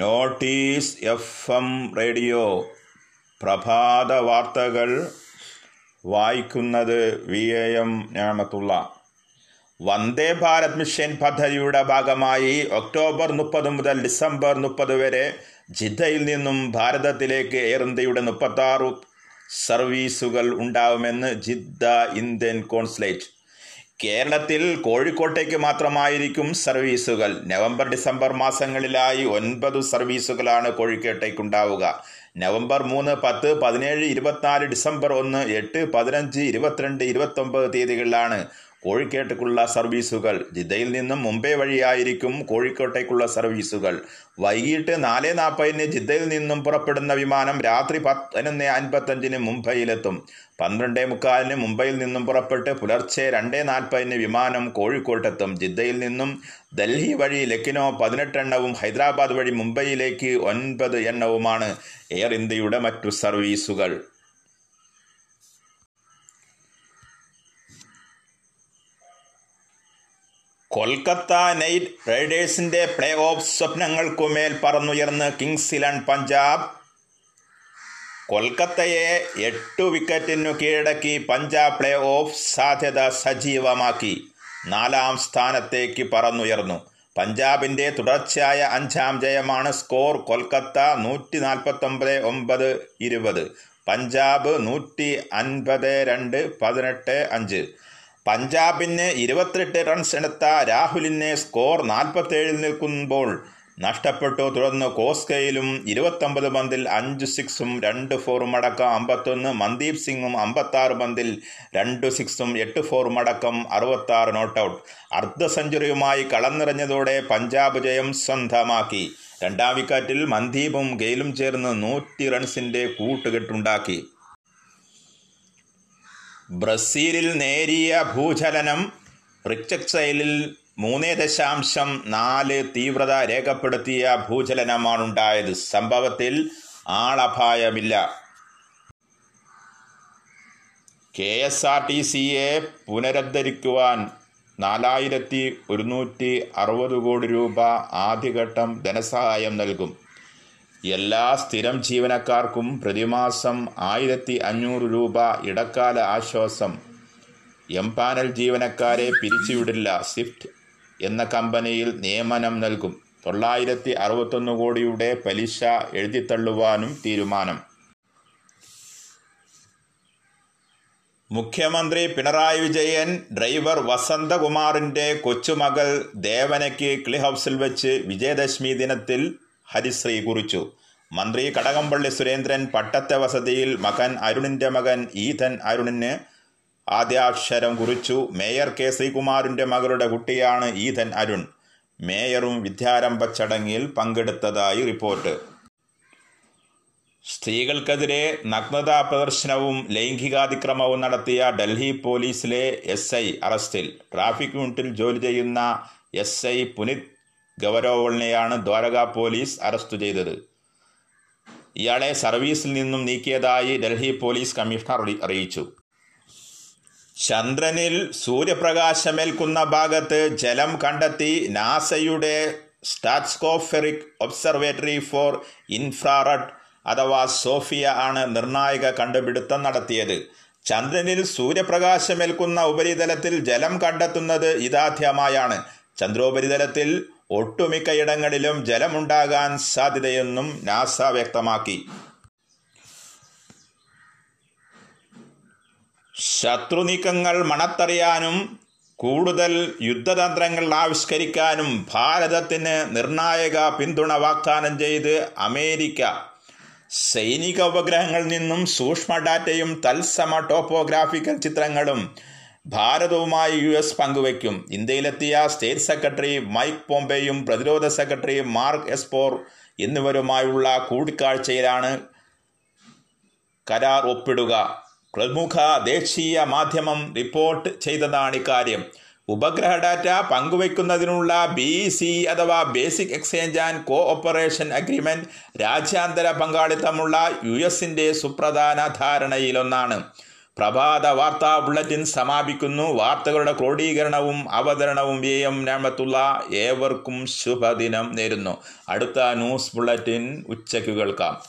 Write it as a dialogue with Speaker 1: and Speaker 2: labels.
Speaker 1: Notice F M radio പ്രഭാത വാർത്തകൾ വായിക്കുന്നത് വി എ എം ഞാമത്തുള്ള. വന്ദേ ഭാരത് മിഷൻ പദ്ധതിയുടെ ഭാഗമായി ഒക്ടോബർ മുപ്പത് മുതൽ ഡിസംബർ മുപ്പത് വരെ ജിദ്ദയിൽ നിന്നും ഭാരതത്തിലേക്ക് എയർ ഇന്ത്യയുടെ മുപ്പത്താറ് സർവീസുകൾ ഉണ്ടാവുമെന്ന് ജിദ്ദ ഇന്ത്യൻ കോൺസുലേറ്റ്. കേരളത്തിൽ കോഴിക്കോട്ടേക്ക് മാത്രമായിരിക്കും സർവീസുകൾ. നവംബർ ഡിസംബർ മാസങ്ങളിലായി ഒൻപത് സർവീസുകളാണ് കോഴിക്കോട്ടേക്കുണ്ടാവുക. നവംബർ മൂന്ന് പത്ത് പതിനേഴ് ഇരുപത്തിനാല് ഡിസംബർ ഒന്ന് എട്ട് പതിനഞ്ച് ഇരുപത്തിരണ്ട് ഇരുപത്തൊമ്പത് തീയതികളിലാണ് കോഴിക്കോട്ടേക്കുള്ള സർവീസുകൾ. ജിദ്ദയിൽ നിന്നും മുംബൈ വഴിയായിരിക്കും കോഴിക്കോട്ടേക്കുള്ള സർവീസുകൾ. വൈകിട്ട് നാല് നാൽപ്പതിന് ജിദ്ദയിൽ നിന്നും പുറപ്പെടുന്ന വിമാനം രാത്രി പതിനൊന്ന് അൻപത്തഞ്ചിന് മുംബൈയിലെത്തും. പന്ത്രണ്ടേ മുക്കാലിന് മുംബൈയിൽ നിന്നും പുറപ്പെട്ട് പുലർച്ചെ രണ്ട് നാൽപ്പതിന് വിമാനം കോഴിക്കോട്ടെത്തും. ജിദ്ദയിൽ നിന്നും ഡൽഹി വഴി ലക്നോ പതിനെട്ടെണ്ണവും ഹൈദരാബാദ് വഴി മുംബൈയിലേക്ക് ഒൻപത് എണ്ണവുമാണ് എയർ ഇന്ത്യയുടെ മറ്റു സർവീസുകൾ. കൊൽക്കത്ത നൈറ്റ് റൈഡേഴ്സിന്റെ പ്ലേ ഓഫ് സ്വപ്നങ്ങൾക്കുമേൽ പറന്നുയർന്ന് കിങ്സ് ഇലവൻ പഞ്ചാബ് കൊൽക്കത്തയെ എട്ടു വിക്കറ്റിനു കീഴടക്കി പഞ്ചാബ് പ്ലേ ഓഫ് സാധ്യത സജീവമാക്കി. നാലാം സ്ഥാനത്തേക്ക് പറന്നുയർന്നു. പഞ്ചാബിന്റെ തുടർച്ചയായ അഞ്ചാം ജയമാണ് സ്കോർ കൊൽക്കത്ത നൂറ്റി നാൽപ്പത്തൊമ്പത് ഒമ്പത് ഇരുപത്. പഞ്ചാബ് നൂറ്റി അൻപത് രണ്ട് പതിനെട്ട് അഞ്ച്. പഞ്ചാബിന് ഇരുപത്തിയെട്ട് റൺസ് എടുത്ത രാഹുലിനെ സ്കോർ നാൽപ്പത്തേഴിൽ നിൽക്കുമ്പോൾ നഷ്ടപ്പെട്ടു. തുടർന്ന് കോസ്കയിലും ഇരുപത്തൊമ്പത് പന്തിൽ അഞ്ച് സിക്സും രണ്ട് ഫോറും അടക്കം അമ്പത്തൊന്ന് മന്ദീപ് സിംഗും അമ്പത്താറ് പന്തിൽ രണ്ട് സിക്സും എട്ട് ഫോറും അടക്കം അറുപത്താറ് നോട്ടൗട്ട് അർദ്ധ സെഞ്ചുറിയുമായി കളന്നിറഞ്ഞതോടെ പഞ്ചാബ് ജയം സ്വന്തമാക്കി. രണ്ടാം വിക്കറ്റിൽ മന്ദീപും ഗെയിലും ചേർന്ന് നൂറ്റി റൺസിന്റെ കൂട്ടുകെട്ടുണ്ടാക്കി. ബ്രസീലിൽ നേരിയ ഭൂചലനം റിക്ചക്സൈലിൽ മൂന്ന് ദശാംശം നാല് തീവ്രത രേഖപ്പെടുത്തിയ ഭൂചലനമാണുണ്ടായത്. സംഭവത്തിൽ ആളപായമില്ല. കെ എസ് ആർ ടി സിയെ പുനരുദ്ധരിക്കുവാൻ നാലായിരത്തി ഒരുന്നൂറ്റി അറുപത് കോടി രൂപ ആദ്യഘട്ടം ധനസഹായം നൽകും. എല്ലാ സ്ഥിരം ജീവനക്കാർക്കും പ്രതിമാസം ആയിരത്തി അഞ്ഞൂറ് രൂപ ഇടക്കാല ആശ്വാസം. എം പാനൽ ജീവനക്കാരെ പിരിച്ചുവിടില്ല സ്വിഫ്റ്റ് എന്ന കമ്പനിയിൽ നിയമനം നൽകും. തൊള്ളായിരത്തി അറുപത്തൊന്ന് കോടിയുടെ പലിശ എഴുതിത്തള്ളുവാനും തീരുമാനം. മുഖ്യമന്ത്രി പിണറായി വിജയൻ ഡ്രൈവർ വസന്തകുമാറിന്റെ കൊച്ചുമകൾ ദേവനയ്ക്ക് ക്ലി ഹൗസിൽ വെച്ച് വിജയദശമി ദിനത്തിൽ ഹരിശ്രീ കുറിച്ചു മന്ത്രി കടകംപള്ളി സുരേന്ദ്രൻ പട്ടത്തെ വസതിയിൽ മകൻ അരുണിന്റെ മകൻ ഈഥൻ അരുണിന് ആദ്യാക്ഷരം കുറിച്ചു. മേയർ കെ ശ്രീകുമാറിന്റെ മകളുടെ കുട്ടിയാണ് ഈഥൻ അരുൺ. മേയറും വിദ്യാരംഭ ചടങ്ങിൽ പങ്കെടുത്തതായി റിപ്പോർട്ട്. സ്ത്രീകൾക്കെതിരെ നഗ്നതാ പ്രദർശനവും ലൈംഗികാതിക്രമവും നടത്തിയ ഡൽഹി പോലീസിലെ എസ് ഐ അറസ്റ്റിൽ. ട്രാഫിക് യൂണിറ്റിൽ ജോലി ചെയ്യുന്ന എസ് ഐ പുനിത് ഗൗരവളിനെയാണ് ദ്വാരക പോലീസ് അറസ്റ്റ് ചെയ്തത്. ഇയാളെ സർവീസിൽ നിന്നും നീക്കിയതായി ഡൽഹി പോലീസ് കമ്മീഷണർ അറിയിച്ചു. ചന്ദ്രനിൽ സൂര്യപ്രകാശമേൽക്കുന്ന ഭാഗത്ത് ജലം കണ്ടെത്തി നാസയുടെ സ്റ്റാറ്റ്സ്കോഫെറിക് ഒബ്സർവേറ്ററി ഫോർ ഇൻഫ്രാറഡ് അഥവാ സോഫിയ ആണ് നിർണായക കണ്ടുപിടുത്തം നടത്തിയത്. ചന്ദ്രനിൽ സൂര്യപ്രകാശമേൽക്കുന്ന ഉപരിതലത്തിൽ ജലം കണ്ടെത്തുന്നത് ഇതാദ്യമായാണ് ചന്ദ്രോപരിതലത്തിൽ ഒട്ടുമിക്ക ഇടങ്ങളിലും ജലമുണ്ടാകാൻ സാധ്യതയെന്നും നാസ വ്യക്തമാക്കി. ശത്രുനീക്കങ്ങൾ മണത്തറിയാനും കൂടുതൽ യുദ്ധതന്ത്രങ്ങൾ ആവിഷ്കരിക്കാനും ഭാരതത്തിന് നിർണായക പിന്തുണ വാഗ്ദാനം ചെയ്ത് അമേരിക്ക സൈനിക ഉപഗ്രഹങ്ങളിൽ നിന്നും സൂക്ഷ്മ ഡാറ്റയും തത്സമ ടോപ്പോഗ്രാഫിക്കൽ ചിത്രങ്ങളും ഭാരതവുമായി യു എസ് പങ്കുവയ്ക്കും. ഇന്ത്യയിലെത്തിയ സ്റ്റേറ്റ് സെക്രട്ടറി മൈക്ക് പോംബെയും പ്രതിരോധ സെക്രട്ടറി മാർക്ക് എസ്പോർ എന്നിവരുമായുള്ള കൂടിക്കാഴ്ചയിലാണ് കരാർ ഒപ്പിടുക. പ്രമുഖ ദേശീയ മാധ്യമം റിപ്പോർട്ട് ചെയ്തതാണ് ഇക്കാര്യം. ഉപഗ്രഹ ഡാറ്റ പങ്കുവയ്ക്കുന്നതിനുള്ള ബി സി അഥവാ basic exchange and co operation agreement രാജ്യാന്തര പങ്കാളിത്തമുള്ള യു എസിന്റെ സുപ്രധാന ധാരണയിലൊന്നാണ്. പ്രഭാത വാർത്താ ബുള്ളറ്റിൻ സമാപിക്കുന്നു. വാർത്തകളുടെ ക്രോഡീകരണവും അവതരണവും എ എം ഞാമത്തുള്ള ഏവർക്കും ശുഭദിനം നേരുന്നു. അടുത്ത ന്യൂസ് ബുള്ളറ്റിൻ ഉച്ചയ്ക്ക് കേൾക്കാം.